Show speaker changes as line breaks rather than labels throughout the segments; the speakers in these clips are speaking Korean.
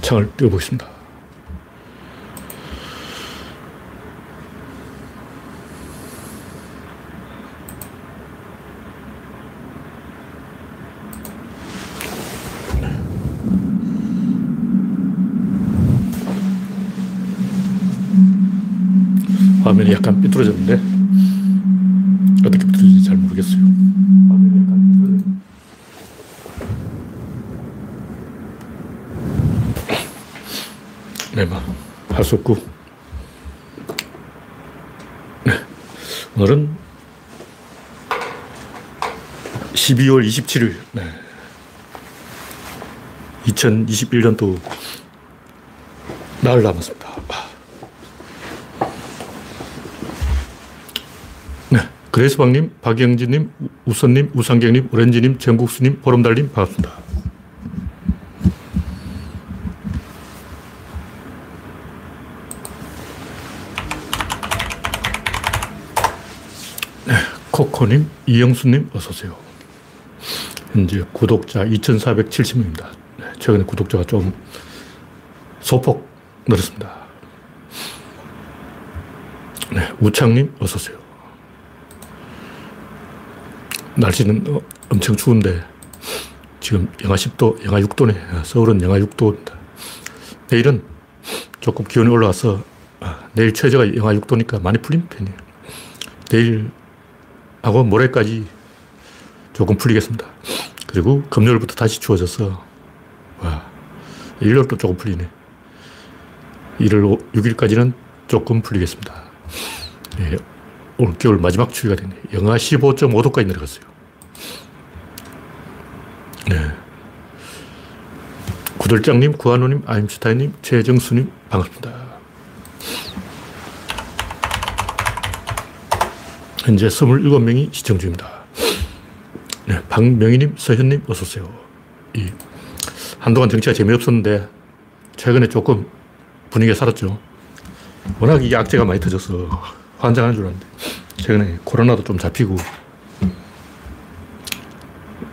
창을 띄워보겠습니다. 화면이 약간 삐뚤어졌는데 어떻게 삐뚤어졌는지 잘 모르겠어요. 네, 뭐, 네. 오늘은 12월 27일, 네. 2021년도 나흘 남았습니다. 네. 그레스방님, 박영진님, 우선님, 우상경님, 오렌지님, 정국수님, 보름달님, 반갑습니다. 코코님, 이영수님, 어서 오세요. 현재 구독자 2,470명입니다. 최근에 구독자가 좀 소폭 늘었습니다. 네, 우창님, 어서 오세요. 날씨는 어, 엄청 추운데 지금 영하 10도, 영하 6도네. 서울은 영하 6도입니다. 내일은 조금 기온이 올라와서 아, 내일 최저가 영하 6도니까 많이 풀린 편이에요. 내일 하고 모레까지 조금 풀리겠습니다. 그리고 금요일부터 다시 추워져서 와, 일요일도 조금 풀리네. 1월 6일까지는 조금 풀리겠습니다. 예, 올겨울 마지막 추위가 되네. 영하 15.5도까지 내려갔어요. 네. 구들장님, 구한호님, 아임슈타인님, 최정수님, 반갑습니다. 현재 27명이 시청 중입니다. 네, 박명희님, 서현님, 어서오세요. 이, 한동안 정치가 재미없었는데, 최근에 조금 분위기가 살았죠. 워낙 이 악재가 많이 터져서 환장하는 줄 알았는데, 최근에 코로나도 좀 잡히고,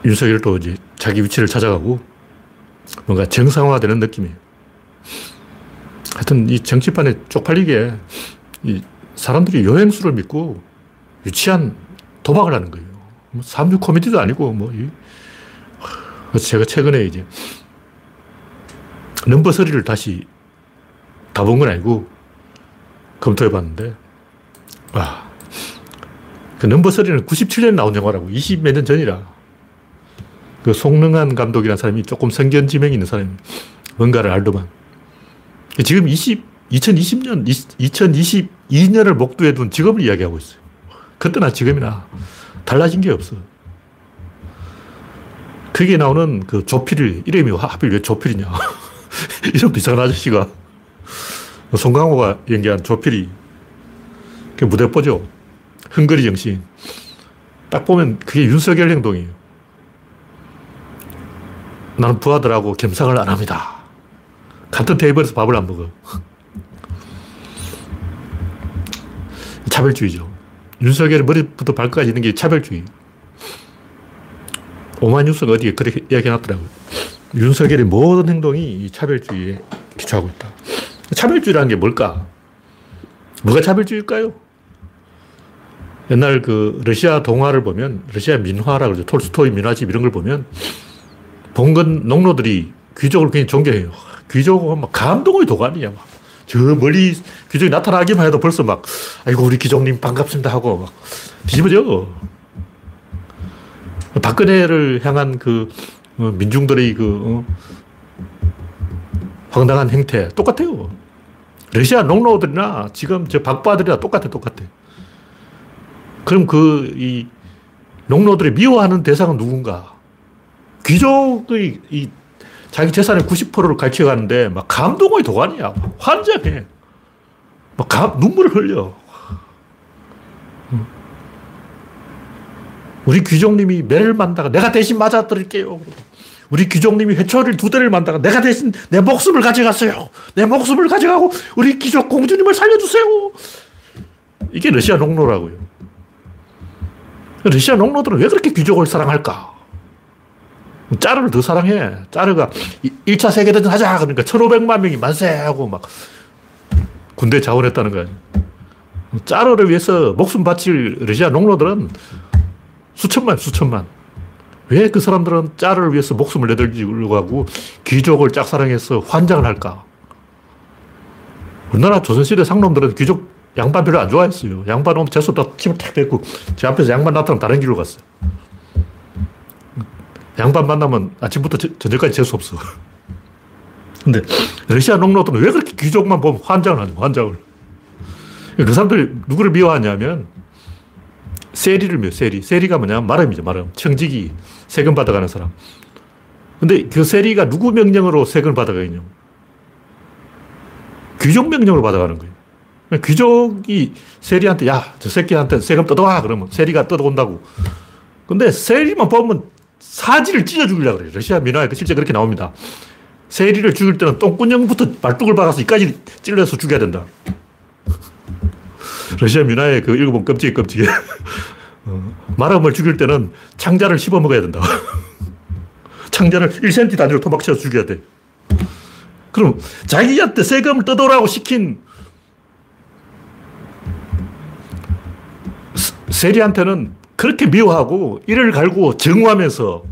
윤석열도 이제 자기 위치를 찾아가고, 뭔가 정상화되는 느낌이에요. 하여튼 이 정치판에 쪽팔리게 이 사람들이 여행수를 믿고 유치한 도박을 하는 거예요. 뭐 삼류 코미디도 아니고 뭐 그래서 제가 최근에 이제 넘버 서리를 다시 다 본 건 아니고 검토해 봤는데 와. 그 넘버 서리는 97년 나온 영화라고 20몇 년 전이라 그 송능한 감독이라는 사람이 조금 성견지명이 있는 사람이 뭔가를 알더만 지금 20, 2020년, 2022년을 목도에 둔 직업을 이야기하고 있어요. 그때나 지금이나 달라진 게 없어. 거기에 나오는 그 조필, 이름이 하필 왜 조필이냐. 이름도 이상한 아저씨가. 송강호가 연기한 조필이. 그 무대뽀죠. 흥거리 정신. 딱 보면 그게 윤석열 행동이에요. 나는 부하들하고 겸상을 안 합니다. 같은 테이블에서 밥을 안 먹어. 차별주의죠. 윤석열 머리부터 발끝까지 있는 게 차별주의. 오마뉴스가 어디에 그렇게 이야기해놨더라고요. 윤석열의 모든 행동이 차별주의에 기초하고 있다. 차별주의라는 게 뭘까? 뭐가 차별주의일까요? 옛날 그 러시아 동화를 보면 러시아 민화라 그러죠. 톨스토이 민화집 이런 걸 보면 봉건 농노들이 귀족을 굉장히 존경해요. 귀족은 막 감동의 도가니야. 막. 저 멀리 귀족이 나타나기만 해도 벌써 막, 아이고, 우리 귀족님 반갑습니다 하고 막 뒤집어져. 박근혜를 향한 그 어, 민중들의 그 어, 황당한 행태 똑같아요. 러시아 농노들이나 지금 저 박바들이나 똑같아, 똑같아. 그럼 그, 이, 농노들이 미워하는 대상은 누군가? 귀족의 이 자기 재산의 90%를 가르쳐가는데 막 감동의 도가니야. 환장해. 막 감, 눈물을 흘려. 우리 귀족님이 매를 만다가 내가 대신 맞아드릴게요. 우리 귀족님이 회초리를 두 대를 만다가 내가 대신 내 목숨을 가져갔어요. 내 목숨을 가져가고 우리 귀족 공주님을 살려주세요. 이게 러시아 농노라고요. 러시아 농노들은 왜 그렇게 귀족을 사랑할까? 짜르를 더 사랑해. 짜르가 1차 세계대전 하자. 그러니까 1500만 명이 만세하고 막 군대 자원했다는 거야. 짜르를 위해서 목숨 바칠 러시아 농노들은 수천만, 수천만. 왜 그 사람들은 짜르를 위해서 목숨을 내들려고 하고 귀족을 짝사랑해서 환장을 할까? 우리나라 조선시대 상놈들은 귀족 양반 별로 안 좋아했어요. 양반 오면 재수 다 침을 탁 뱉고 제 앞에서 양반 나타나면 다른 길로 갔어요. 양반 만나면 아침부터 저녁까지 재수 없어. 근데 러시아 농노들은 왜 그렇게 귀족만 보면 환장을 하냐, 환장을. 그 사람들이 누구를 미워하냐면 세리를 미워, 세리. 세리가 뭐냐? 마름이죠, 마름. 청직이 세금 받아가는 사람. 근데 그 세리가 누구 명령으로 세금을 받아가냐? 귀족 명령으로 받아가는 거예요. 귀족이 세리한테, 야, 저 새끼한테 세금 뜯어와. 그러면 세리가 뜯어온다고. 근데 세리만 보면 사지를 찢어 죽이려고 그래요. 러시아 민화에 실제 그렇게 나옵니다. 세리를 죽일 때는 똥구녕부터 말뚝을 박아서 이까지 찔러서 죽여야 된다. 러시아 민화에 그 읽어본 끔찍이 끔찍해. 어, 마름을 죽일 때는 창자를 씹어 먹어야 된다. 창자를 1cm 단위로 토막쳐 죽여야 돼. 그럼 자기한테 세금을 뜯어라고 시킨 세리한테는 그렇게 미워하고 이를 갈고 정우하면서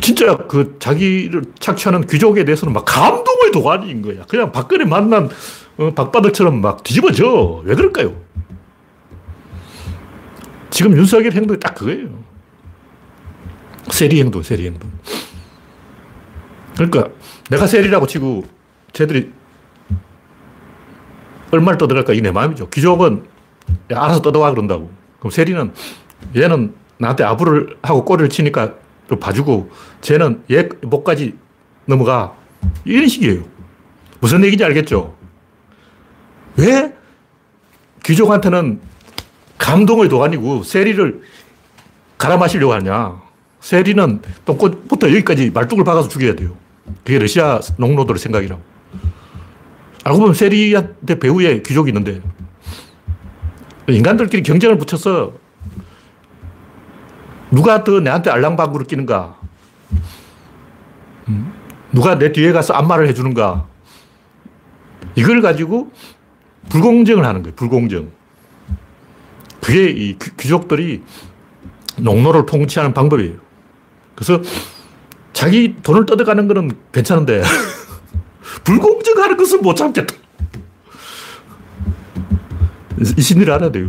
진짜 그 자기를 착취하는 귀족에 대해서는 막 감동의 도가니인 거야. 그냥 박근혜 만난 어, 박바닥처럼 막 뒤집어져. 왜 그럴까요? 지금 윤석열 행동이 딱 그거예요. 세리 행동, 세리 행동. 그러니까 내가 세리라고 치고 쟤들이 얼마를 떠들어갈까 이내 마음이죠. 귀족은 야, 알아서 떠들어와 그런다고. 그럼 세리는 얘는 나한테 아부를 하고 꼬리를 치니까 좀 봐주고 쟤는 얘 목까지 넘어가. 이런 식이에요. 무슨 얘기인지 알겠죠? 왜 귀족한테는 감동의 도가니고 세리를 갈아 마시려고 하냐. 세리는 똥꼬부터 여기까지 말뚝을 박아서 죽여야 돼요. 그게 러시아 농노들의 생각이라고. 알고 보면 세리한테 배후에 귀족이 있는데 인간들끼리 경쟁을 붙여서 누가 더 내한테 알랑방구를 끼는가? 음? 누가 내 뒤에 가서 안마를 해주는가? 이걸 가지고 불공정을 하는 거예요. 불공정. 그게 이 귀족들이 농노를 통치하는 방법이에요. 그래서 자기 돈을 뜯어가는 거는 괜찮은데 불공정하는 것은 못 참겠다. 이 심리를 알아야 돼요.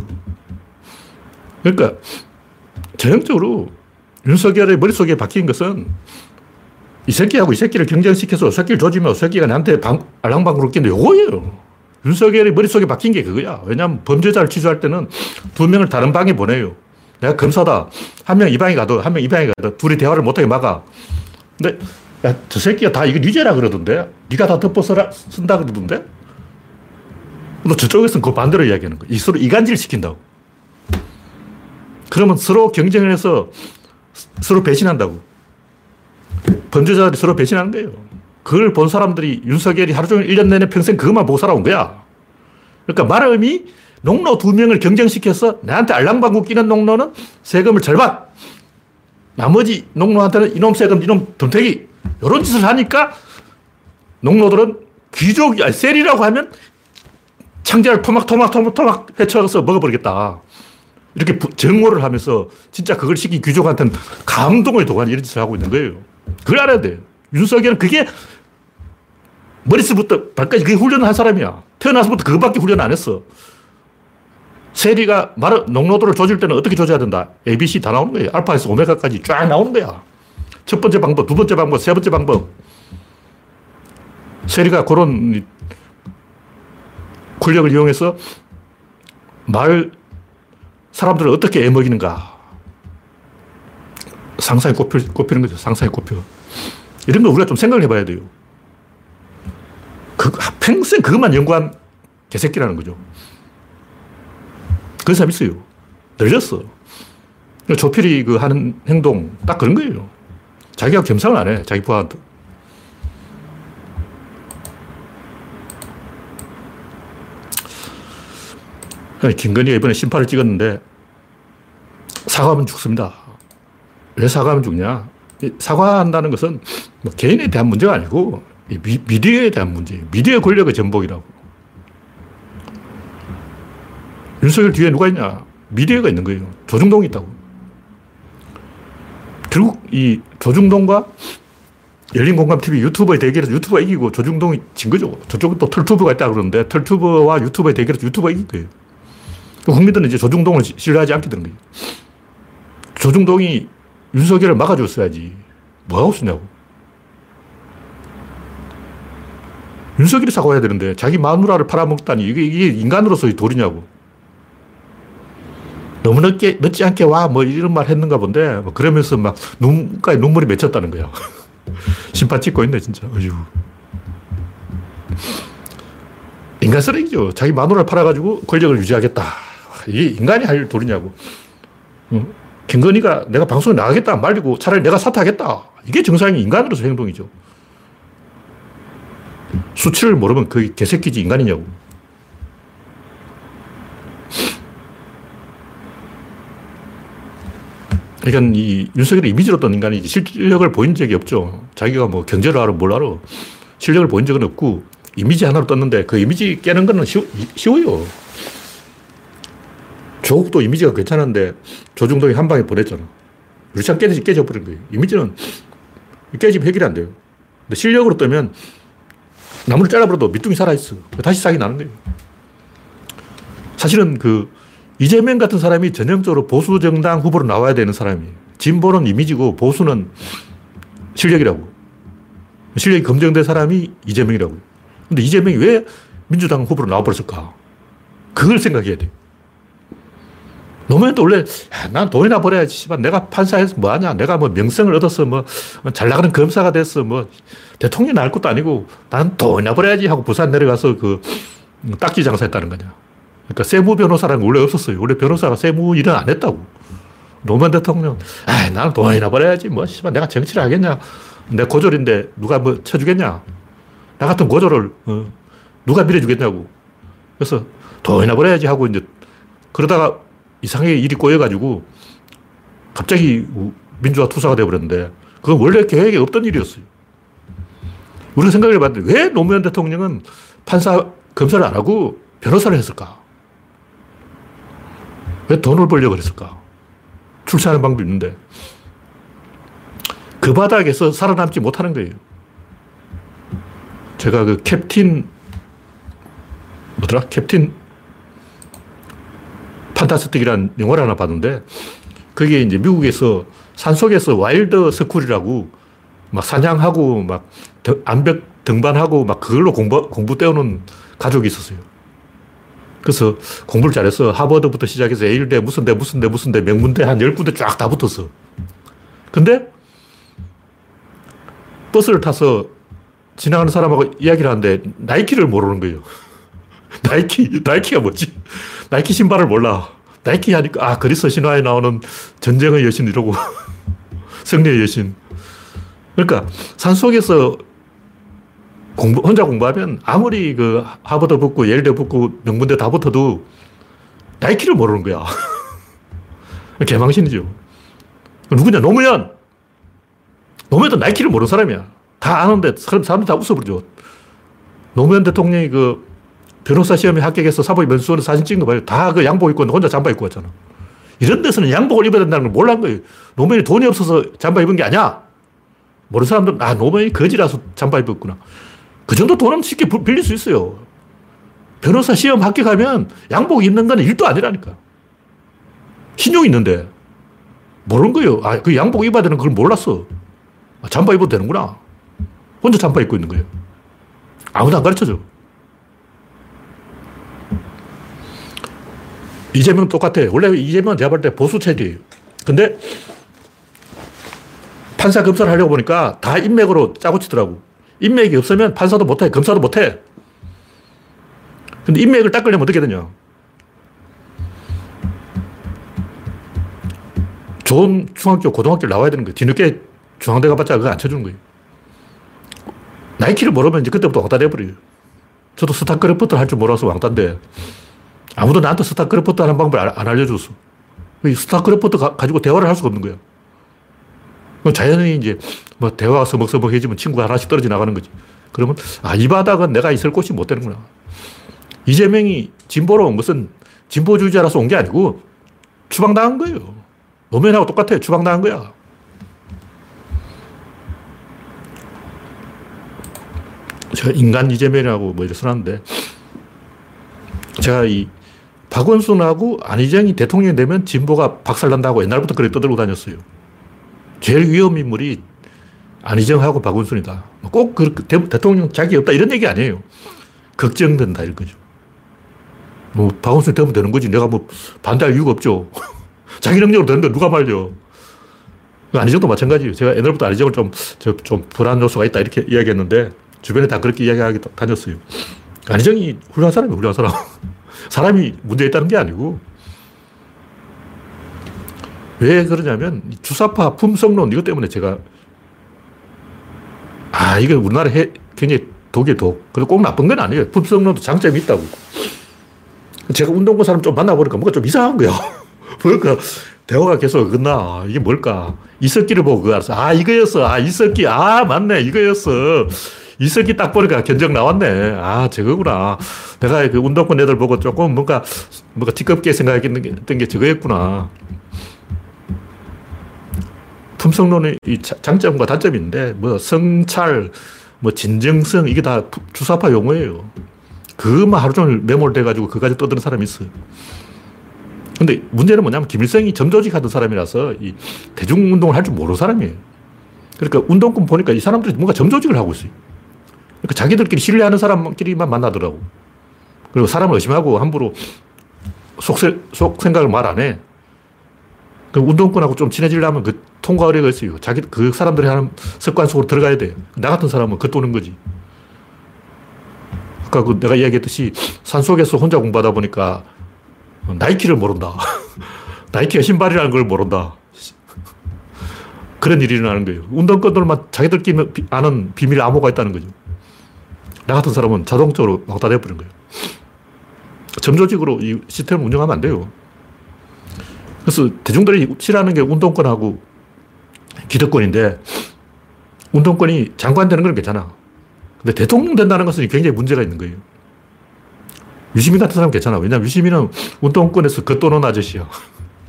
그러니까 전형적으로 윤석열의 머릿속에 박힌 것은 이 새끼하고 이 새끼를 경쟁시켜서 새끼를 조지면 새끼가 나한테 방, 알랑방구를 끼는 요거예요. 윤석열의 머릿속에 박힌 게 그거야. 왜냐하면 범죄자를 취조할 때는 두 명을 다른 방에 보내요. 내가 검사다. 한 명 이 방에 가도, 한 명 이 방에 가도, 둘이 대화를 못하게 막아. 근데, 야, 저 새끼가 다 이거 유죄라 그러던데? 네가 다 덮어서 쓴다 그러던데? 너 저쪽에서는 그 반대로 이야기하는 거야. 이 서로 이간질 시킨다고. 그러면 서로 경쟁을 해서 서로 배신한다고. 범죄자들이 서로 배신하는 거예요. 그걸 본 사람들이 윤석열이 하루 종일 1년 내내 평생 그것만 보고 살아온 거야. 그러니까 말음이 농노 두 명을 경쟁시켜서 나한테 알랑방구 끼는 농노는 세금을 절반. 나머지 농노한테는 이놈 세금, 이놈 덤태기. 이런 짓을 하니까 농노들은 귀족이, 아니, 셀이라고 하면 창자를 토막 토막 토막 토막 헤쳐서 먹어버리겠다. 이렇게 정오를 하면서 진짜 그걸 시킨 귀족한테는 감동을 도가니 이런 짓을 하고 있는 거예요. 그걸 알아야 돼. 윤석열은 그게 머릿속부터 발까지 그게 훈련을 한 사람이야. 태어나서부터 그것밖에 훈련 안 했어. 세리가 말, 농노도를 조질 때는 어떻게 조져야 된다? ABC 다 나오는 거예요. 알파에서 오메가까지 쫙 나오는 거야. 첫 번째 방법, 두 번째 방법, 세 번째 방법. 세리가 그런 권력을 이용해서 말, 사람들을 어떻게 애먹이는가. 상상이 꼽히, 꼽히 는 거죠. 상상이 꼽혀. 이런 거 우리가 좀 생각을 해봐야 돼요. 그, 평생 그것만 연구한 개새끼라는 거죠. 그런 사람 있어요. 늘렸어. 조필이 그 하는 행동 딱 그런 거예요. 자기가 겸상을 안 해. 자기 부하한테. 김건희가 이번에 심판을 찍었는데 사과하면 죽습니다. 왜 사과하면 죽냐? 사과한다는 것은 뭐 개인에 대한 문제가 아니고 미, 미디어에 대한 문제 미디어 권력의 전복이라고. 윤석열 뒤에 누가 있냐? 미디어가 있는 거예요. 조중동이 있다고. 결국 이 조중동과 열린공감TV 유튜버의 대결에서 유튜버가 이기고 조중동이 진 거죠. 저쪽은 또 털투버가 있다 그러는데 털투버와 유튜버의 대결에서 유튜버가 이긴 거예요. 국민들은 이제 조중동을 신뢰하지 않게 되는 거예요. 조중동이 윤석열을 막아줬어야지. 뭐하고 쓰냐고. 윤석열이 사과해야 되는데 자기 마누라를 팔아먹다니 이게, 이게 인간으로서의 도리냐고. 너무 늦게, 늦지 않게 와, 뭐 이런 말 했는가 본데, 뭐 그러면서 막 눈가에 눈물이 맺혔다는 거야. 심판 찍고 있네, 진짜. 어휴. 인간 쓰레기죠. 자기 마누라를 팔아가지고 권력을 유지하겠다. 이게 인간이 할 도리냐고. 김건희가 내가 방송에 나가겠다 말리고 차라리 내가 사퇴하겠다. 이게 정상인 인간으로서 행동이죠. 수치를 모르면 그 개새끼지 인간이냐고. 그러니까 이 윤석열이 이미지로 던 인간이 실력을 보인 적이 없죠. 자기가 뭐 경제를 알아, 뭘 알아. 실력을 보인 적은 없고 이미지 하나로 떴는데 그 이미지 깨는 거는 쉬워, 쉬워요. 조국도 이미지가 괜찮은데 조중동이 한 방에 보냈잖아. 루시안 깨지, 깨져버린 거예요. 이미지는 깨지면 해결이 안 돼요. 근데 실력으로 뜨면 나무를 잘라버려도 밑둥이 살아있어. 다시 싹이 나는 거예요. 사실은 그 이재명 같은 사람이 전형적으로 보수 정당 후보로 나와야 되는 사람이에요. 진보는 이미지고 보수는 실력이라고. 실력이 검증된 사람이 이재명이라고. 근데 이재명이 왜 민주당 후보로 나와버렸을까? 그걸 생각해야 돼. 노무현도 원래 야, 난 돈이나 벌어야지. 내가 판사해서 뭐 하냐. 내가 뭐 명성을 얻어서 뭐 잘 나가는 검사가 됐어. 뭐 대통령 나올 것도 아니고 난 돈이나 벌어야지 하고 부산 내려가서 그 딱지 장사했다는 거냐. 그러니까 세무 변호사라는 원래 없었어요. 원래 변호사가 세무 일은 안 했다고. 노무현 대통령, 아, 나는 돈이나 벌어야지. 뭐, 씨발 내가 정치를 하겠냐. 내 고졸인데 누가 뭐 쳐주겠냐. 나 같은 고졸을 어, 누가 밀어주겠냐고. 그래서 돈이나 벌어야지 하고 이제 그러다가 이상하게 일이 꼬여가지고 갑자기 민주화 투사가 되어버렸는데 그건 원래 계획에 없던 일이었어요. 우리가 생각을 해봤는데 왜 노무현 대통령은 판사, 검사를 안 하고 변호사를 했을까? 왜 돈을 벌려고 그랬을까? 출세하는 방법이 있는데 그 바닥에서 살아남지 못하는 거예요. 제가 그 캡틴 뭐더라? 캡틴 판타스틱이라는 영화를 하나 봤는데 그게 이제 미국에서 산속에서 wild school이라고 막 사냥하고 막 암벽 등반하고 막 그걸로 공부, 공부 때우는 가족이 있었어요. 그래서 공부를 잘해서 하버드부터 시작해서 에일대 무슨 대 무슨 대 무슨 대 명문대 한 10군데 쫙 다 붙었어. 근데 버스를 타서 지나가는 사람하고 이야기를 하는데 나이키를 모르는 거예요. 나이키, 나이키가 뭐지? 나이키 신발을 몰라. 나이키 하니까, 아, 그리스 신화에 나오는 전쟁의 여신 이러고. 승리의 여신. 그러니까 산속에서 공부, 혼자 공부하면 아무리 그 하버드 붙고 예일대 붙고 명문대 다 붙어도 나이키를 모르는 거야. 개망신이죠. 누구냐? 노무현! 노무현도 나이키를 모르는 사람이야. 다 아는데 사람들 다 웃어버리죠. 노무현 대통령이 그 변호사 시험에 합격해서 사복 면수원에 사진 찍은 거 봐요. 다 그 양복 입고 혼자 잠바 입고 왔잖아. 이런 데서는 양복을 입어야 된다는 걸 몰란 거예요. 노무현이 돈이 없어서 잠바 입은 게 아니야. 모르는 사람들은, 아, 노무현이 거지라서 잠바 입었구나. 그 정도 돈은 쉽게 빌릴 수 있어요. 변호사 시험 합격하면 양복 입는 건 일도 아니라니까. 신용 있는데. 모르는 거예요. 아, 그 양복 입어야 되는 걸 몰랐어. 아, 잠바 입어도 되는구나. 혼자 잠바 입고 있는 거예요. 아무도 안 가르쳐줘. 이재명 똑같아. 원래 이재명은 제가 볼 때 보수 체제예요. 근데 판사 검사를 하려고 보니까 다 인맥으로 짜고 치더라고. 인맥이 없으면 판사도 못해. 검사도 못해. 근데 인맥을 닦으려면 어떻게 되냐. 좋은 중학교, 고등학교 나와야 되는 거예요. 뒤늦게 중앙대 가봤자 그거 안 쳐주는 거예요. 나이키를 모르면 이제 그때부터 왕따 돼버려요. 저도 스타크래프트 할줄 몰라서 왕따인데 아무도 나한테 스타크래프트 하는 방법을 안 알려줬어. 스타크래프트 가지고 대화를 할 수가 없는 거야. 자연히 이제 뭐 대화가 서먹서먹해지면 친구가 하나씩 떨어져 나가는 거지. 그러면 아, 이 바닥은 내가 있을 곳이 못 되는구나. 이재명이 진보로 온 것은 진보주의자라서 온 게 아니고 추방당한 거예요. 노무현하고 똑같아요. 추방당한 거야. 제가 인간 이재명이라고 뭐 이렇게 써놨는데 제가 이 박원순하고 안희정이 대통령이 되면 진보가 박살난다고 옛날부터 그래 떠들고 다녔어요. 제일 위험 인물이 안희정하고 박원순이다. 뭐꼭그 대통령 자기 없다 이런 얘기 아니에요. 걱정된다 이런 거죠. 뭐 박원순 되면 되는 거지. 내가 뭐 반대할 이유가 없죠. 자기 능력으로 되는데 누가 말려. 안희정도 마찬가지예요. 제가 옛날부터 안희정을 좀, 좀 불안 요소가 있다 이렇게 이야기했는데 주변에 다 그렇게 이야기하게 다녔어요. 안희정이 훌륭한 사람이에요, 훌륭한 사람. 사람이 문제 있다는 게 아니고. 왜 그러냐면 주사파 품성론 이것 때문에 제가 아, 이거 우리나라 해, 굉장히 독이 독. 그리고 꼭 나쁜 건 아니에요. 품성론도 장점이 있다고. 제가 운동권 사람 좀 만나보니까 뭔가 좀 이상한 거야. 뭘까? 대화가 계속 끝나. 아, 이게 뭘까? 이석기를 보고 그거 알았어. 아, 이거였어. 아, 이석기. 아, 맞네. 이거였어. 이석기 딱 보니까 견적 나왔네. 아, 저거구나. 내가 그 운동권 애들 보고 조금 뭔가, 뭔가 티껍게 생각했던 게 저거였구나. 품성론의 이 장점과 단점이 있는데, 뭐, 성찰, 뭐, 진정성, 이게 다 주사파 용어예요. 그것만 하루 종일 매몰돼 가지고 그거 가지고 떠드는 사람이 있어요. 근데 문제는 뭐냐면 김일성이 정조직 하던 사람이라서 이 대중운동을 할 줄 모르는 사람이에요. 그러니까 운동권 보니까 이 사람들이 뭔가 정조직을 하고 있어요. 그러니까 자기들끼리 신뢰하는 사람끼리만 만나더라고. 그리고 사람을 의심하고 함부로 속, 속 생각을 말 안 해. 그 운동권하고 좀 친해지려면 그 통과 의뢰가 있어요. 자기, 그 사람들이 하는 습관 속으로 들어가야 돼. 나 같은 사람은 겉도는 거지. 아까 그 내가 이야기했듯이 산 속에서 혼자 공부하다 보니까 나이키를 모른다. 나이키가 신발이라는 걸 모른다. 그런 일이 일어나는 거예요. 운동권들만 자기들끼리 아는 비밀 암호가 있다는 거죠. 나 같은 사람은 자동적으로 막다 돼버린 거예요. 점조직으로 이 시스템을 운영하면 안 돼요. 그래서 대중들이 싫어하는 게 운동권하고 기득권인데 운동권이 장관 되는 건 괜찮아. 근데 대통령 된다는 것은 굉장히 문제가 있는 거예요. 유시민 같은 사람 괜찮아. 왜냐면 유시민은 운동권에서 겉도는 아저씨야.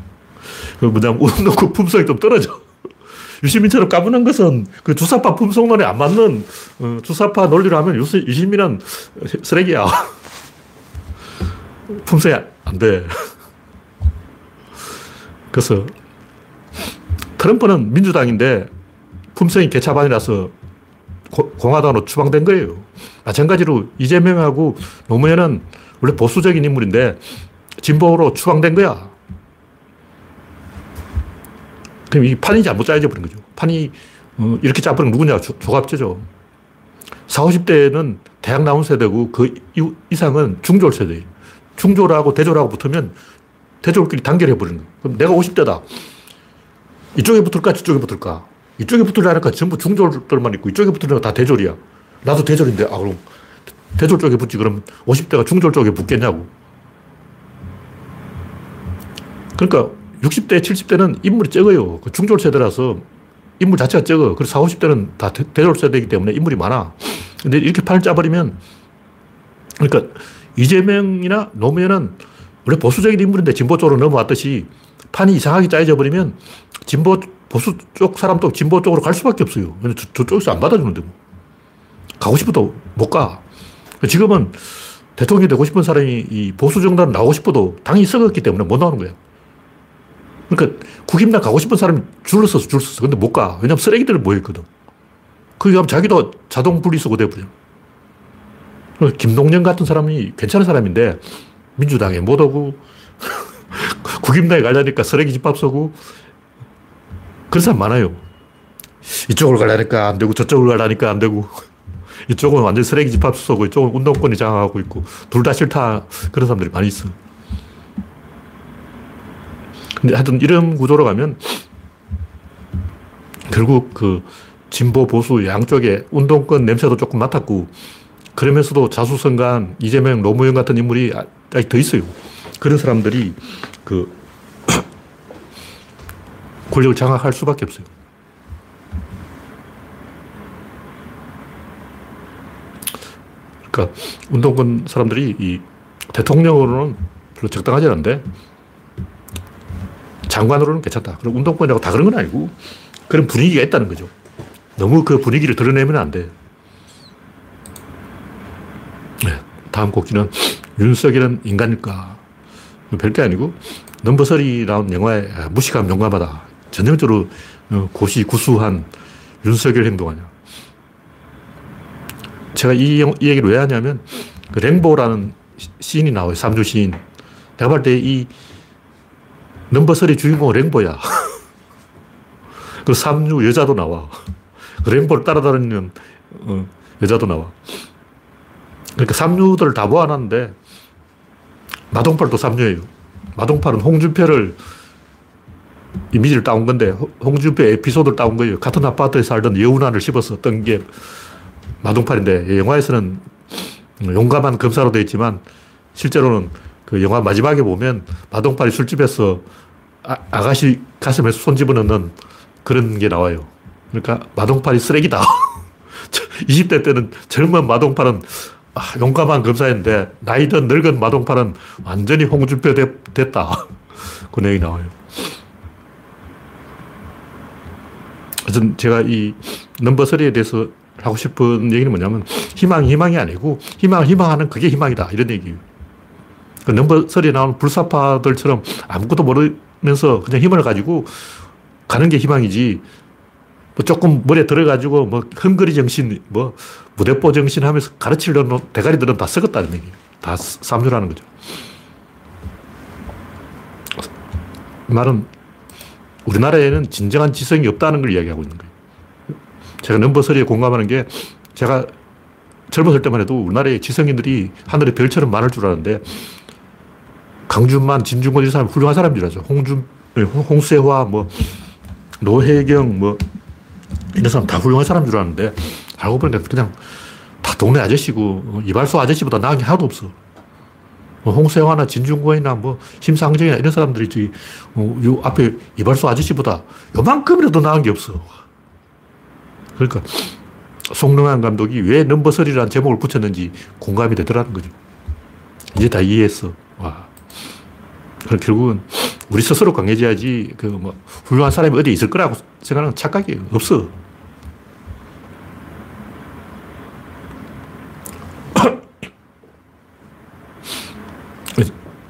그 뭐냐면 운동권 품성이 좀 떨어져. 유시민처럼 까부는 것은 그 주사파 품성론에 안 맞는 어, 주사파 논리로 하면 유시, 유시민은 쓰레기야. 품성이 안 돼. 그래서 트럼프는 민주당인데 품성이 개차반이라서 공화당으로 추방된 거예요. 마찬가지로 이재명하고 노무현은 원래 보수적인 인물인데 진보로 추방된 거야. 그럼 이 판이 잘못 짜여져 버린 거죠. 판이 어, 이렇게 짜버린 누구냐? 조, 조갑제죠. 40, 50대는 대학 나온 세대고 그 이상은 중졸 세대예요. 중졸하고 대졸하고 붙으면 대졸끼리 단결해 버리는 거예요. 그럼 내가 50대다. 이쪽에 붙을까? 저쪽에 붙을까? 이쪽에 붙으려니까 전부 중졸들만 있고 이쪽에 붙으려면 다 대졸이야. 나도 대졸인데, 아, 그럼 대졸 쪽에 붙지. 그럼 50대가 중졸 쪽에 붙겠냐고. 그러니까 60대, 70대는 인물이 적어요. 그 중졸 세대라서 인물 자체가 적어. 그래서 40, 50대는 다 대졸 세대이기 때문에 인물이 많아. 근데 이렇게 판을 짜버리면, 그러니까 이재명이나 노무현은 원래 보수적인 인물인데 진보 쪽으로 넘어왔듯이 판이 이상하게 짜여져 버리면 진보, 보수 쪽 사람도 진보 쪽으로 갈 수밖에 없어요. 왜냐면 저, 저쪽에서 안 받아주는데 뭐. 가고 싶어도 못 가. 지금은 대통령이 되고 싶은 사람이 이 보수 정당으로 나오고 싶어도 당이 썩었기 때문에 못 나오는 거예요. 그러니까 국힘당 가고 싶은 사람이 줄을 서서 줄 서서 근데 못 가. 왜냐면 쓰레기들 모여있거든. 거기 가면 자기도 자동 분리수거 돼버려. 김동연 같은 사람이 괜찮은 사람인데 민주당에 못 오고 국힘당에 가려니까 쓰레기 집합 서고 그런 사람 많아요. 이쪽으로 가려니까 안 되고 저쪽으로 가려니까 안 되고 이쪽은 완전 쓰레기 집합 서고 이쪽은 운동권이 장악하고 있고 둘 다 싫다 그런 사람들이 많이 있어. 근데 하여튼 이런 구조로 가면 결국 그 진보 보수 양쪽에 운동권 냄새도 조금 맡았고 그러면서도 자수성간 이재명 노무현 같은 인물이 아직 더 있어요. 그런 사람들이 그 권력을 장악할 수밖에 없어요. 그러니까 운동권 사람들이 이 대통령으로는 별로 적당하지 않은데 장관으로는 괜찮다. 그럼 운동권이라고 다 그런 건 아니고 그런 분위기가 있다는 거죠. 너무 그 분위기를 드러내면 안 돼. 네, 다음 곡기는 윤석열은 인간일까? 별게 아니고 넘버설이 나온 영화에 아, 무식함 용감하다. 전형적으로 어, 고시 구수한 윤석열 행동 아니야. 제가 이, 이 얘기를 왜 하냐면 그 랭보라는 시인이 나와요. 삼주 시인. 내가 볼 때 이 넘버설의 주인공은 랭보야. 그 삼류 여자도 나와. 그 랭보를 따라다니는 어, 여자도 나와. 그러니까 삼류들을 다 모아놨는데 마동팔도 삼류예요. 마동팔은 홍준표를 이미지를 따온 건데 홍준표 에피소드를 따온 거예요. 같은 아파트에 살던 여운안을 씹어서 뜬게 마동팔인데 영화에서는 용감한 검사로 되어 있지만 실제로는 그 영화 마지막에 보면 마동팔이 술집에서 아, 아가씨 가슴에 손 집어넣는 그런 게 나와요. 그러니까 마동팔이 쓰레기다. 20대 때는 젊은 마동팔은 아, 용감한 검사인데 나이 든 늙은 마동팔은 완전히 홍준표 되, 됐다. 그 내용이 나와요. 하여튼 제가 이 넘버 3에 대해서 하고 싶은 얘기는 뭐냐면 희망이 희망이 아니고 희망을 희망하는 그게 희망이다. 이런 얘기예요. 그 넘버 3에 나오는 불사파들처럼 아무것도 모르면서 그냥 힘을 가지고 가는 게 희망이지 뭐 조금 머리에 들어가지고 뭐 흥거리 정신, 뭐 무대뽀 정신 하면서 가르치려는 대가리들은 다 썩었다는 얘기예요. 다 삼류라는 거죠. 말은 우리나라에는 진정한 지성이 없다는 걸 이야기하고 있는 거예요. 제가 넘버서리에 공감하는 게 제가 젊었을 때만 해도 우리나라의 지성인들이 하늘에 별처럼 많을 줄 알았는데 강준만, 진중권 이 사람 훌륭한 사람들이라죠. 홍준, 홍세화, 뭐 노혜경, 뭐 이런 사람 다 훌륭한 사람 줄 알았는데 알고 보니까 그냥 다 동네 아저씨고 이발소 아저씨보다 나은 게 하나도 없어. 뭐 홍세화나 진중권이나 뭐 심상정이나 이런 사람들이 어, 요 앞에 이발소 아저씨보다 요만큼이라도 나은 게 없어. 그러니까 송능한 감독이 왜 넘버설이라는 제목을 붙였는지 공감이 되더라는 거죠. 이제 다 이해했어. 와. 결국은 우리 스스로 강해져야지 그 뭐 훌륭한 사람이 어디 있을 거라고 생각하는 착각이에요. 없어.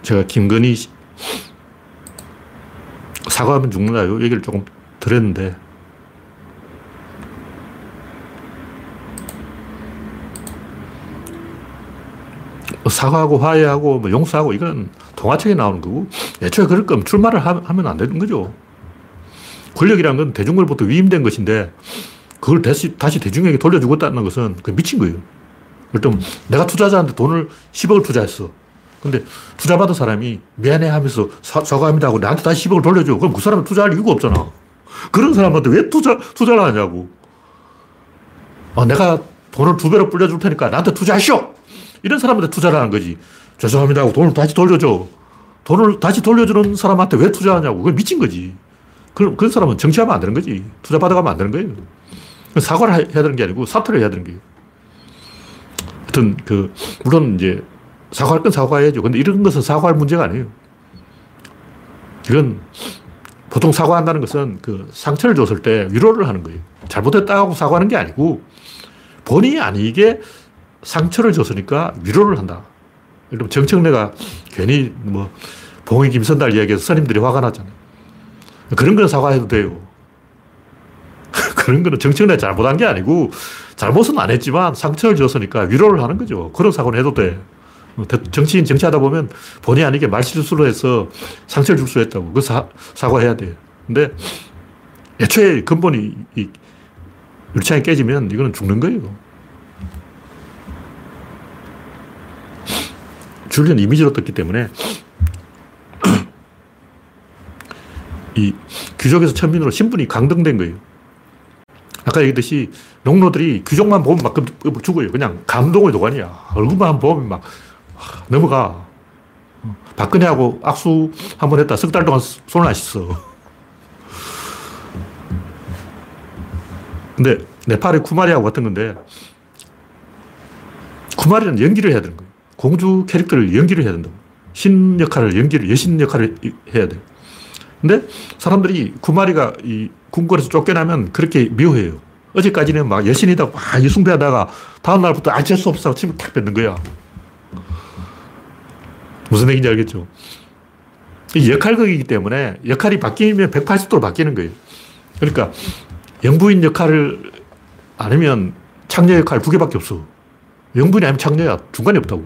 제가 김건희 사과하면 죽는다. 요 얘기를 조금 들었는데 사과하고 화해하고 뭐 용서하고 이건 동화책에 나오는 거고 애초에 그럴 거면 출마를 하면 안 되는 거죠. 권력이란 건 대중으로부터 위임된 것인데 그걸 다시, 다시 대중에게 돌려주겠다는 것은 그 미친 거예요. 그럼 내가 투자자한테 돈을 10억을 투자했어. 근데 투자받은 사람이 미안해 하면서 사, 사과합니다 하고 나한테 다시 10억을 돌려줘. 그럼 그 사람은 투자할 이유가 없잖아. 그런 사람한테 왜 투자, 투자를 하냐고. 아, 내가 돈을 두 배로 불려줄 테니까 나한테 투자하시오! 이런 사람한테 투자를 하는 거지. 죄송합니다 하고 돈을 다시 돌려줘. 돈을 다시 돌려주는 사람한테 왜 투자하냐고. 그건 미친 거지. 그럼 그 사람은 정치하면 안 되는 거지. 투자 받아가면 안 되는 거예요. 사과를 해야 되는 게 아니고 사퇴를 해야 되는 거예요. 하여튼, 그, 물론 이제 사과할 건 사과해야죠. 근데 이런 것은 사과할 문제가 아니에요. 이건 보통 사과한다는 것은 그 상처를 줬을 때 위로를 하는 거예요. 잘못했다고 사과하는 게 아니고 본인이 아니게 상처를 줬으니까 위로를 한다. 그럼 정청래가 괜히 뭐 봉이 김선달 이야기해서 스님들이 화가 나잖아요. 그런 건 사과해도 돼요. 그런 거는 정청래 잘못한 게 아니고 잘못은 안 했지만 상처를 줬으니까 위로를 하는 거죠. 그런 사고는 해도 돼. 정치인 정치하다 보면 본의 아니게 말실수로 해서 상처를 줄 수 있다고. 그 사, 사과해야 돼요. 근데 애초에 근본이 이 율창이 깨지면 이거는 죽는 거예요. 줄리는 이미지로 떴기 때문에 이 귀족에서 천민으로 신분이 강등된 거예요. 아까 얘기했듯이 농노들이 귀족만 보면 막 죽어요. 그냥 감동의 도가니야. 얼굴만 보면 막 넘어가. 박근혜하고 악수 한 번 했다. 석 달 동안 손을 안 씻어. 근데 네팔의 쿠마리하고 같은 건데 쿠마리는 연기를 해야 되는 거예요. 공주 캐릭터를 연기를 해야 된다고. 신 역할을 연기를, 여신 역할을 해야 돼. 근데 사람들이 구마리가 이 궁궐에서 쫓겨나면 그렇게 미워해요. 어제까지는 막 여신이다, 막 숭배하다가 다음 날부터 어쩔 수 없어. 침을 탁 뱉는 거야. 무슨 얘기인지 알겠죠? 이 역할극이기 때문에 역할이 바뀌면 180도로 바뀌는 거예요. 그러니까 영부인 역할을 아니면 창녀 역할 두 개밖에 없어. 영부인이 아니면 창녀야. 중간에 없다고.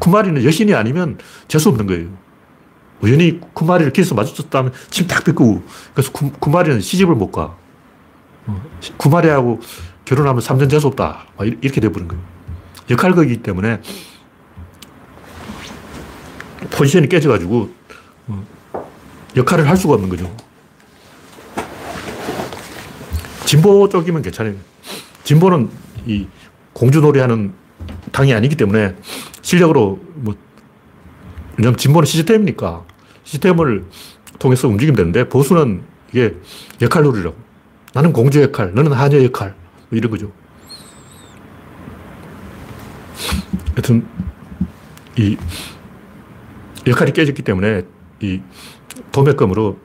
쿠마리는 여신이 아니면 재수 없는 거예요. 우연히 쿠마리를 길에서 마주쳤다면 침 딱 뱉고 그래서 쿠, 쿠마리는 시집을 못 가. 어, 쿠마리하고 결혼하면 3년 재수 없다. 이렇게 돼버린 거예요. 역할극이기 때문에 포지션이 깨져가지고 어, 역할을 할 수가 없는 거죠. 진보 쪽이면 괜찮아요. 진보는 이 공주놀이 하는 당이 아니기 때문에 실력으로 뭐, 왜냐면 진보는 시스템이니까 시스템을 통해서 움직이면 되는데 보수는 이게 역할 놀이라고. 나는 공주 역할, 너는 하녀 역할, 뭐 이런 거죠. 하여튼, 이 역할이 깨졌기 때문에 이 도매금으로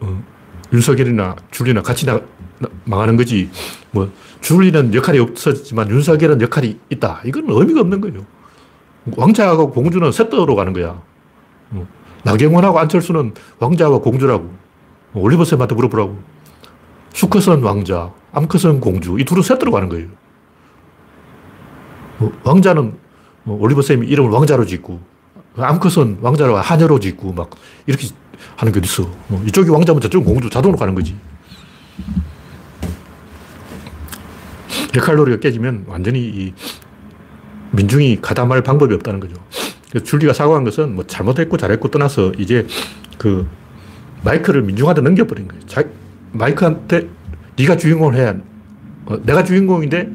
어, 윤석열이나 줄리나 같이 나, 나, 망하는 거지. 뭐 줄리는 역할이 없었지만 윤석열은 역할이 있다. 이건 의미가 없는 거예요. 왕자하고 공주는 세트로 가는 거야. 어. 나경원하고 안철수는 왕자와 공주라고. 어, 올리버쌤한테 물어보라고. 수컷은 왕자, 암컷은 공주. 이 둘은 세트로 가는 거예요. 어, 왕자는 올리버쌤이 이름을 왕자로 짓고, 암컷은 왕자로 하녀로 짓고, 막 이렇게 하는 게 있어. 이쪽이 왕자면 저쪽은 공주, 자동으로 가는 거지. 역할놀이가 깨지면 완전히 이 민중이 가담할 방법이 없다는 거죠. 줄리가 사과한 것은 뭐 잘못했고 잘했고 떠나서 이제 그 마이크를 민중한테 넘겨버린 거예요. 자, 마이크한테 네가 주인공을 해야 어, 내가 주인공인데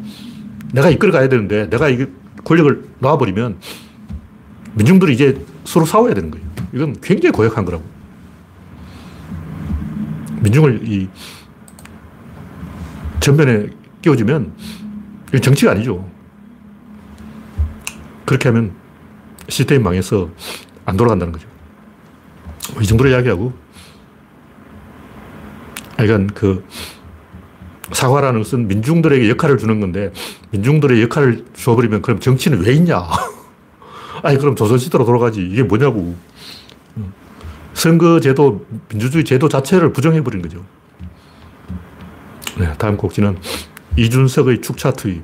내가 이끌어 가야 되는데 내가 이 권력을 놔버리면 민중들이 이제 서로 싸워야 되는 거예요. 이건 굉장히 고약한 거라고. 민중을 이 전면에 끼워주면 이건 정치가 아니죠. 그렇게 하면 시스템이 망해서 안 돌아간다는 거죠. 이 정도로 이야기하고, 하여간 그 사과라는 것은 민중들에게 역할을 주는 건데, 민중들의 역할을 줘버리면 그럼 정치는 왜 있냐? 아니, 그럼 조선시대로 돌아가지. 이게 뭐냐고. 선거제도, 민주주의 제도 자체를 부정해버린 거죠. 네, 다음 곡지는 이준석의 축차 투입.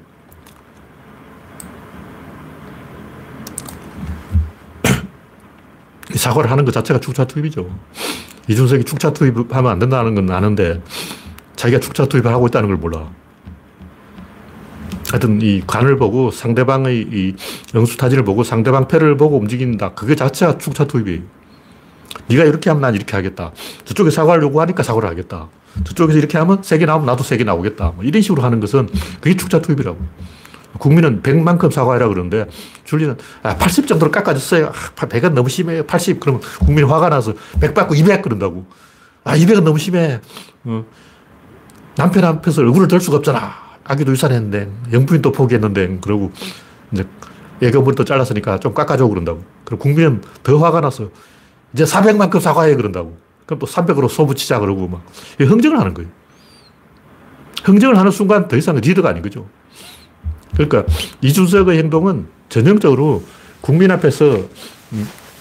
사과를 하는 것 자체가 축차 투입이죠. 이준석이 축차 투입하면 안 된다는 건 아는데 자기가 축차 투입을 하고 있다는 걸 몰라. 하여튼 이 관을 보고 상대방의 이 영수타진을 보고 상대방 패를 보고 움직인다. 그게 자체가 축차 투입이에요. 네가 이렇게 하면 난 이렇게 하겠다. 저쪽에 사과를 요구하니까 사과를 하겠다. 저쪽에서 이렇게 하면 세게 나오면 나도 세게 나오겠다. 뭐 이런 식으로 하는 것은 그게 축자 투입이라고. 국민은 100만큼 사과해라 그러는데 줄리는 아, 80 정도로 깎아줬어요. 아, 100은 너무 심해요. 80. 그러면 국민이 화가 나서 100 받고 200 그런다고. 아, 200은 너무 심해. 어. 남편 앞에서 얼굴을 들 수가 없잖아. 아기도 유산했는데, 영부인도 포기했는데, 그러고 이제 예금을 또 잘랐으니까 좀 깎아줘 그런다고. 그럼 국민은 더 화가 나서 이제 400만큼 사과해 그런다고. 그럼 또 300으로 소붙이자 그러고 막 흥정을 하는 거예요. 흥정을 하는 순간 더 이상 리더가 아닌 거죠. 그러니까 이준석의 행동은 전형적으로 국민 앞에서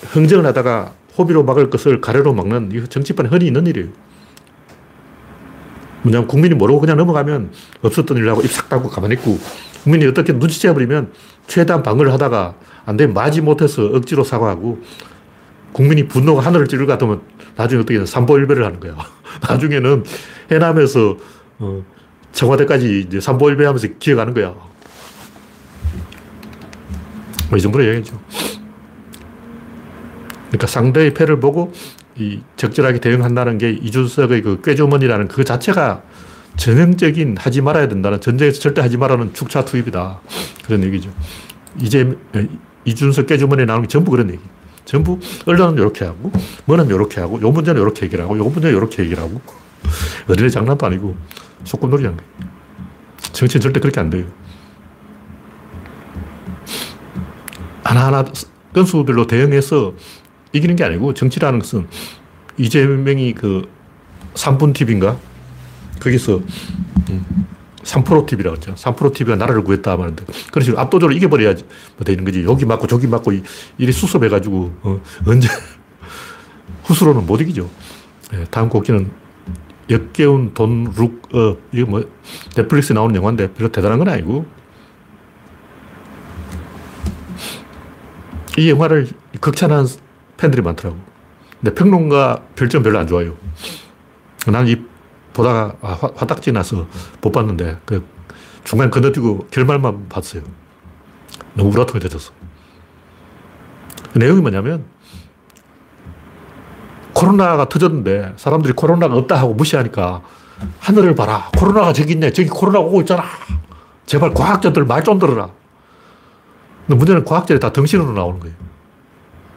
흥정을 하다가 호비로 막을 것을 가래로 막는 이 정치판에 흔히 있는 일이에요. 뭐냐면 국민이 모르고 그냥 넘어가면 없었던 일을 하고 입 싹 닫고 가만히 있고 국민이 어떻게 눈치채버리면 최대한 방어를 하다가 안 되면 마지 못해서 억지로 사과하고 국민이 분노가 하늘을 찌를 것 같으면 나중에 어떻게 삼보일배를 하는 거야. 나중에는 해남에서 어, 청와대까지 이제 삼보일배 하면서 기어가는 거야. 뭐 이 정도로 얘기하죠. 그러니까 상대의 패를 보고 이 적절하게 대응한다는 게 이준석의 그 꾀주머니라는 그 자체가 전형적인 하지 말아야 된다는 전쟁에서 절대 하지 말라는 축차 투입이다. 그런 얘기죠. 이제 이준석 꾀주머니에 나오는 게 전부 그런 얘기. 전부 언론은 이렇게 하고, 뭐는 이렇게 하고, 요 문제는 이렇게 얘기를 하고, 요 문제는 이렇게 얘기를 하고. 어린애 장난도 아니고. 소꿉놀이 하는 거예요. 정치는 절대 그렇게 안 돼요. 하나하나 건수별로 대응해서 이기는 게 아니고 정치라는 것은 이재명이 그 3분 TV인가? 거기서 3프로 TV라고 했죠. 3프로 TV가 나라를 구했다 하는데 그런 식으로 압도적으로 이겨버려야지 뭐 되는 거지. 여기 맞고 저기 맞고 이리 수습해가지고 어, 언제 후수로는 못 이기죠. 네, 다음 곡기는 역겨운 돈, 룩, 어, 이게 뭐, 넷플릭스에 나오는 영화인데 별로 대단한 건 아니고, 이 영화를 극찬한 팬들이 많더라고. 근데 평론가 별점 별로 안 좋아요. 나는 이 보다가 아, 화, 화딱지 나서 못 봤는데 그 중간 건너뛰고 결말만 봤어요. 너무 우라통해졌어. 그 내용이 뭐냐면 코로나가 터졌는데 사람들이 코로나가 없다 하고 무시하니까 하늘을 봐라. 코로나가 저기 있네. 저기 코로나 오고 있잖아. 제발 과학자들 말 좀 들어라. 근데 문제는 과학자들이 다 덩신으로 나오는 거예요.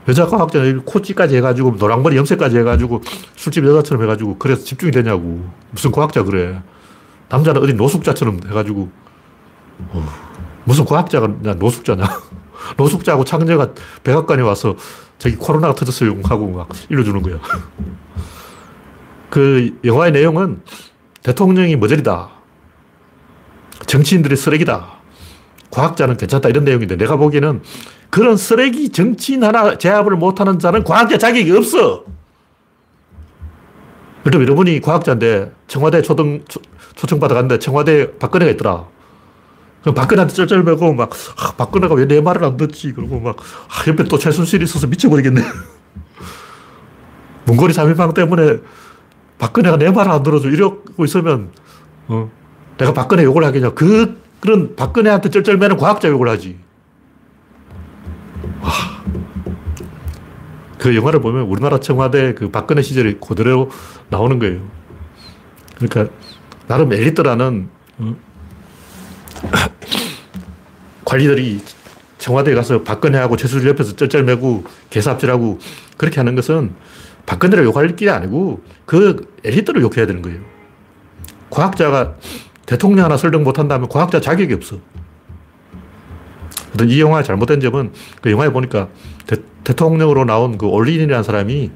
여자 과학자는 코찌까지 해가지고 노랑머리 염색까지 해가지고 술집 여자처럼 해가지고 그래서 집중이 되냐고. 무슨 과학자 그래. 남자는 어디 노숙자처럼 해가지고 어, 무슨 과학자가 노숙자냐. 노숙자하고 창녀가 백악관에 와서 저기 코로나가 터졌어요 하고 막 일러주는 거예요. 그 영화의 내용은 대통령이 머저리다. 정치인들이 쓰레기다. 과학자는 괜찮다. 이런 내용인데 내가 보기에는 그런 쓰레기 정치인 하나 제압을 못하는 자는 과학자 자격이 없어. 그럼 여러분이 과학자인데 청와대 초등, 초, 청받아갔는데 청와대 박근혜가 있더라. 그럼 박근혜한테 쩔쩔매고 막, 아, 박근혜가 왜 내 말을 안 듣지? 그러고 막, 아, 옆에 또 최순실이 있어서 미쳐버리겠네. 문고리 3인방 때문에 박근혜가 내 말을 안 들어줘. 이러고 있으면, 어, 내가 박근혜 욕을 하겠냐. 그, 그런 박근혜한테 쩔쩔매는 과학자 욕을 하지. 와. 그 영화를 보면 우리나라 청와대 그 박근혜 시절이 그대로 나오는 거예요. 그러니까, 나름 엘리트라는, 어, 관리들이 청와대에 가서 박근혜하고 최수를 옆에서 쩔쩔매고 개삽질하고 그렇게 하는 것은 박근혜를 욕할 게 아니고 그 엘리트를 욕해야 되는 거예요. 과학자가 대통령 하나 설득 못한다면 과학자 자격이 없어. 이 영화의 잘못된 점은 그 영화에 보니까 대, 통령으로 나온 그 올린이라는 사람이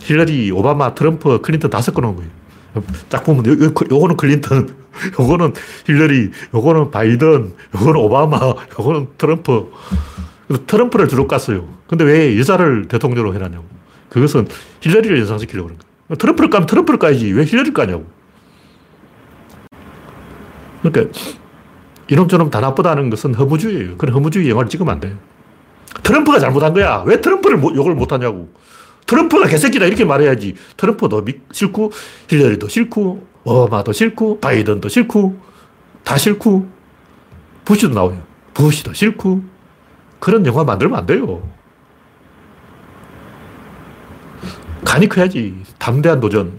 힐러리, 오바마, 트럼프, 클린턴 다 섞어놓은 거예요. 딱 보면 요, 요거는 클린턴, 요거는 힐러리, 요거는 바이든, 요거는 오바마, 요거는 트럼프. 트럼프를 주로 깠어요. 근데 왜 여자를 대통령으로 해놨냐고. 그것은 힐러리를 연상시키려고 그런 거예요. 트럼프를 까면 트럼프를 까야지. 왜 힐러리를 까냐고. 그러니까 이놈저놈 다 나쁘다는 것은 허무주의예요. 그런 허무주의 영화를 찍으면 안 돼요. 트럼프가 잘못한 거야. 왜 트럼프를 욕을 못하냐고. 트럼프가 개새끼다 이렇게 말해야지. 트럼프도 싫고, 힐러리도 싫고, 오바마도 싫고, 바이든도 싫고, 다 싫고, 부시도 나와요. 부시도 싫고. 그런 영화 만들면 안 돼요. 간이 커야지. 담대한 도전.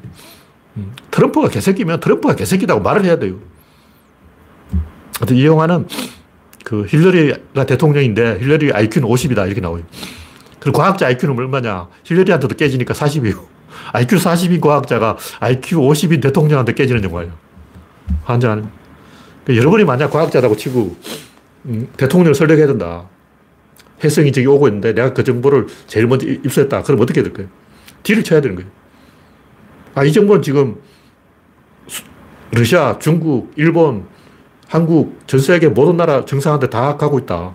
음, 트럼프가 개새끼면 트럼프가 개새끼다고 말을 해야 돼요. 이 영화는 그 힐러리가 대통령인데 힐러리 IQ는 50이다 이렇게 나와요. 그리고 과학자 IQ는 얼마냐? 힐러리한테도 깨지니까 40이에요. IQ 40인 과학자가 IQ 50인 대통령한테 깨지는 영화예요. 환장하는. 그러니까 여러분이 만약 과학자라고 치고 음, 대통령을 설득해야 된다. 혜성이 저기 오고 있는데 내가 그 정보를 제일 먼저 입수했다. 그럼 어떻게 될까요? 뒤를 쳐야 되는 거예요. 아, 이 정보는 지금 러시아, 중국, 일본, 한국, 전 세계 모든 나라 정상한테 다 가고 있다.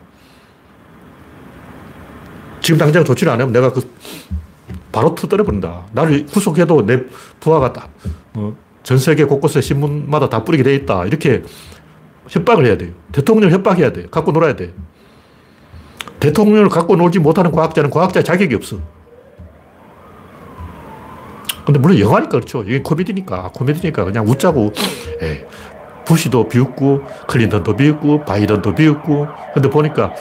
지금 당장 조치를 안 하면 내가 그 바로 터뜨려 버린다. 나를 구속해도 내 부하가 다, 어, 전 세계 곳곳에 신문마다 다 뿌리게 돼 있다. 이렇게 협박을 해야 돼요. 대통령을 협박해야 돼요. 갖고 놀아야 돼 대통령을 갖고 놀지 못하는 과학자는 과학자 자격이 없어. 근데 물론 영화니까 그렇죠. 이게 코미디니까. 코미디니까 그냥 웃자고. 에이, 부시도 비웃고, 클린턴도 비웃고, 바이든도 비웃고. 근데 보니까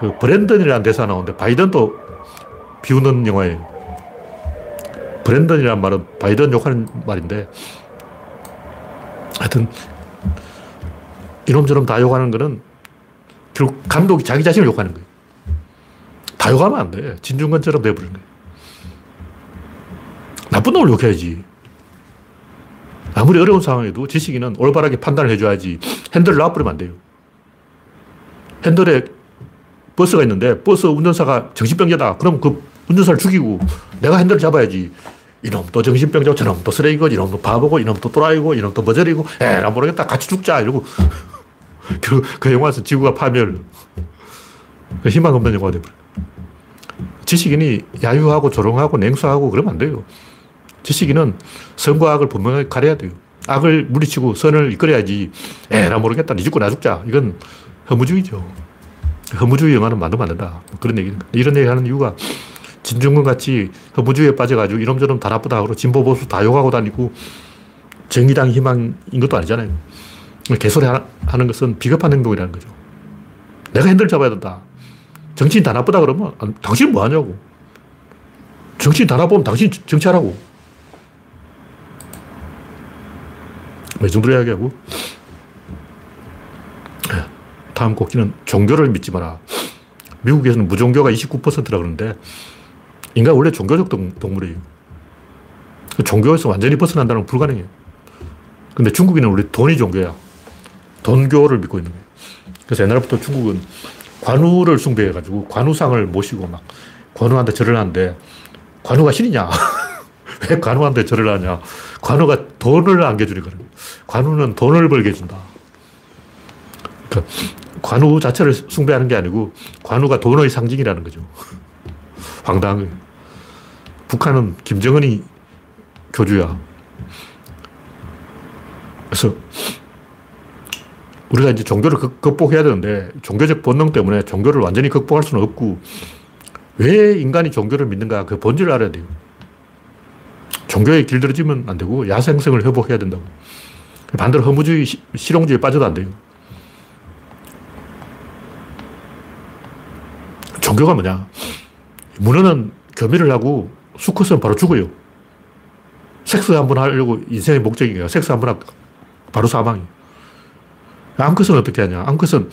그 브랜든이라는 대사 나오는데 바이든도 비웃는 영화예요. 브랜든이라는 말은 바이든 욕하는 말인데 하여튼 이놈저놈 다 욕하는 거는 결국 감독이 자기 자신을 욕하는 거예요. 다 욕하면 안 돼. 진중권처럼 돼버리는 거예요. 나쁜 놈을 욕해야지. 아무리 어려운 상황에도 지식인은 올바르게 판단을 해줘야지 핸들을 놔버리면 안 돼요. 핸들에 버스가 있는데 버스 운전사가 정신병자다. 그럼 그 운전사를 죽이고 내가 핸들을 잡아야지. 이놈 또 정신병자고 저놈 또 쓰레기고 이놈 또 바보고 이놈 또 또라이고 이놈 또 머저리고 에라 모르겠다 같이 죽자 이러고 그, 그 영화에서 지구가 파멸 그 희망 없는 영화가 돼버려 지식인이 야유하고 조롱하고 냉소하고 그러면 안 돼요 지식인은 선과 악을 분명하게 가려야 돼요 악을 물리치고 선을 이끌어야지 에라 모르겠다 니 죽고 나 죽자 이건 허무주의죠 허무주의 영화는 만들면 안 된다 그런 얘기는 이런 얘기 하는 이유가 진중권 같이 허무주의에 빠져가지고 이놈저놈 다 나쁘다 하고 진보 보수 다 욕하고 다니고 정의당 희망인 것도 아니잖아요. 개소리 하는 것은 비겁한 행동이라는 거죠. 내가 핸들 잡아야 된다. 정치인 다 나쁘다 그러면 당신 뭐 하냐고. 정치인 다 나쁘면 당신 정치하라고. 이 정도로 이야기하고. 다음 곡기는 종교를 믿지 마라. 미국에서는 무종교가 29%라 그러는데 인간 원래 종교적 동 물이에요. 종교에서 완전히 벗어난다는 건 불가능해요. 근데 중국인은 원래 돈이 종교야. 돈교를 믿고 있는 거예요. 그래서 옛날부터 중국은 관우를 숭배해가지고 관우상을 모시고 막 관우한테 절을 하는데 관우가 신이냐? 왜 관우한테 절을 하냐? 관우가 돈을 안겨주니까 관우는 돈을 벌게 해준다. 그러니까 관우 자체를 숭배하는 게 아니고 관우가 돈의 상징이라는 거죠. 황당해요. 북한은 김정은이 교주야. 그래서 우리가 이제 종교를 극복해야 되는데 종교적 본능 때문에 종교를 완전히 극복할 수는 없고 왜 인간이 종교를 믿는가 그 본질을 알아야 돼요. 종교에 길들여지면 안 되고 야생성을 회복해야 된다고. 반대로 허무주의, 실용주의에 빠져도 안 돼요. 종교가 뭐냐? 문어는 교미를 하고 수컷은 바로 죽어요. 섹스 한 번 하려고 인생의 목적이에요. 섹스 한 번 하고 바로 사망이에요. 암컷은 어떻게 하냐. 암컷은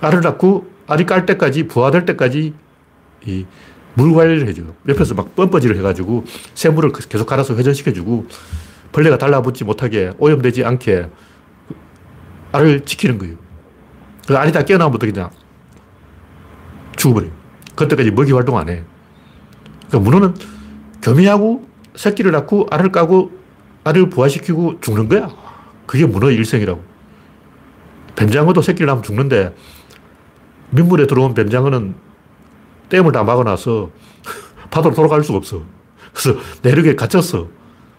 알을 낳고 알이 깔 때까지, 부화될 때까지 이 물 관리를 해줘요. 옆에서 막 뻔뻔질을 해가지고 새물을 계속 갈아서 회전시켜주고 벌레가 달라붙지 못하게 오염되지 않게 알을 지키는 거예요. 그 알이 다 깨어나면 되냐. 죽어버려요. 그때까지 먹이 활동 안 해. 그러니까 문어는 교미하고 새끼를 낳고 알을 까고 알을 부화시키고 죽는 거야. 그게 문어의 일생이라고. 뱀장어도 새끼를 낳으면 죽는데 민물에 들어온 뱀장어는 댐을 다 막아놔서 파도로 돌아갈 수가 없어. 그래서 내륙에 갇혔어.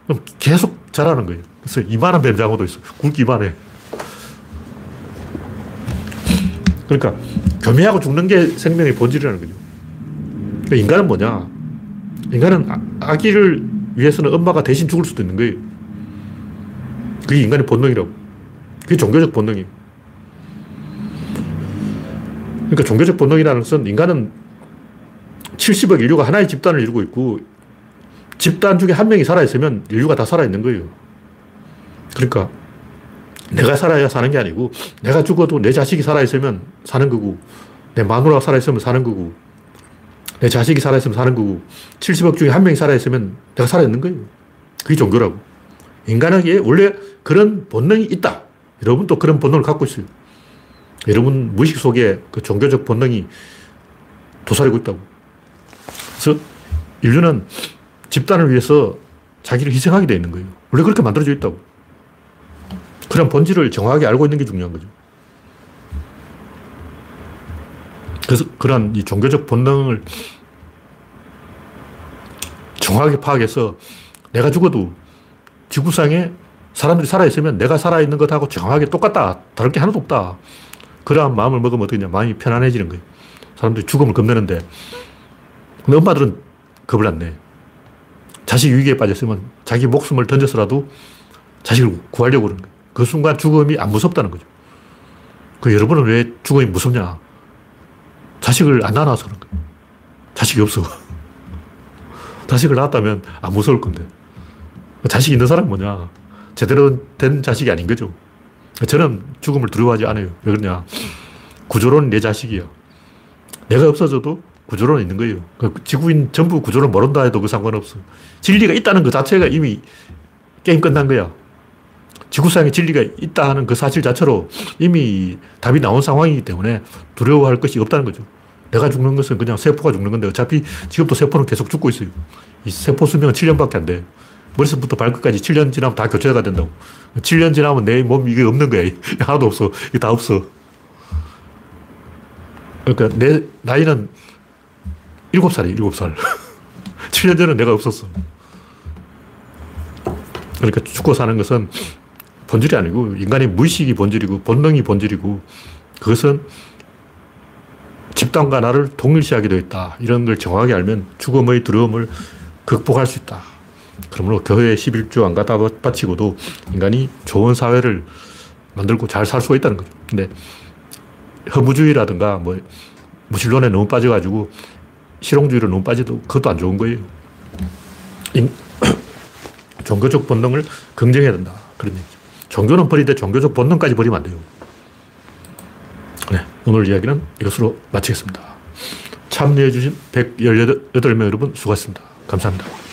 그럼 계속 자라는 거예요. 그래서 이만한 뱀장어도 있어. 굵기 이만해. 그러니까 교미하고 죽는 게 생명의 본질이라는 거죠. 그러니까 인간은 뭐냐? 인간은 아, 아기를 위해서는 엄마가 대신 죽을 수도 있는 거예요. 그게 인간의 본능이라고. 그게 종교적 본능이에요. 그러니까 종교적 본능이라는 것은 인간은 70억 인류가 하나의 집단을 이루고 있고 집단 중에 한 명이 살아있으면 인류가 다 살아있는 거예요. 그러니까 내가 살아야 사는 게 아니고 내가 죽어도 내 자식이 살아있으면 사는 거고 내 마누라가 살아있으면 사는 거고 내 자식이 살아있으면 사는 거고 70억 중에 한 명이 살아있으면 내가 살아있는 거예요. 그게 종교라고. 인간에게 원래 그런 본능이 있다. 여러분도 그런 본능을 갖고 있어요. 여러분 무의식 속에 그 종교적 본능이 도사리고 있다고. 그래서 인류는 집단을 위해서 자기를 희생하게 되어 있는 거예요. 원래 그렇게 만들어져 있다고. 그런 본질을 정확하게 알고 있는 게 중요한 거죠. 그래서 그런 이 종교적 본능을 정확하게 파악해서 내가 죽어도 지구상에 사람들이 살아있으면 내가 살아있는 것하고 정확하게 똑같다. 다를 게 하나도 없다. 그러한 마음을 먹으면 어떻게 냐 마음이 편안해지는 거예요. 사람들이 죽음을 겁내는데 근데 엄마들은 겁을 안 내. 자식 위기에 빠졌으면 자기 목숨을 던져서라도 자식을 구하려고 그러는 거예요. 그 순간 죽음이 안 무섭다는 거죠. 그 여러분은 왜 죽음이 무섭냐? 자식을 안 낳아서 그런 거예요. 자식이 없어. 자식을 낳았다면 안 무서울 건데. 자식이 있는 사람은 뭐냐? 제대로 된 자식이 아닌 거죠. 저는 죽음을 두려워하지 않아요. 왜 그러냐? 구조론은 내 자식이야. 내가 없어져도 구조론은 있는 거예요. 그 지구인 전부 구조론 모른다 해도 그 상관없어. 진리가 있다는 것 자체가 이미 게임 끝난 거야. 지구상에 진리가 있다 하는 그 사실 자체로 이미 답이 나온 상황이기 때문에 두려워할 것이 없다는 거죠. 내가 죽는 것은 그냥 세포가 죽는 건데 어차피 지금도 세포는 계속 죽고 있어요. 이 세포 수명은 7년밖에 안 돼. 머릿속부터 발끝까지 7년 지나면 다 교체가 된다고. 7년 지나면 내 몸 이게 없는 거야. 하나도 없어. 이게 다 없어. 그러니까 내 나이는 7살이에요, 7살. 7년 전에 내가 없었어. 그러니까 죽고 사는 것은 본질이 아니고 인간의 무의식이 본질이고 본능이 본질이고 그것은 집단과 나를 동일시하게 되어 있다. 이런 걸 정확하게 알면 죽음의 두려움을 극복할 수 있다. 그러므로 교회 11조 안 갖다 바치고도 인간이 좋은 사회를 만들고 잘 살 수가 있다는 거죠. 근데 허무주의라든가 뭐 무신론에 너무 빠져가지고 실용주의로 너무 빠져도 그것도 안 좋은 거예요. 인, 종교적 본능을 긍정해야 된다. 그런 얘기죠. 종교는 버리되 종교적 본능까지 버리면 안 돼요. 네, 오늘 이야기는 이것으로 마치겠습니다. 참여해주신 118명 여러분 수고하셨습니다. 감사합니다.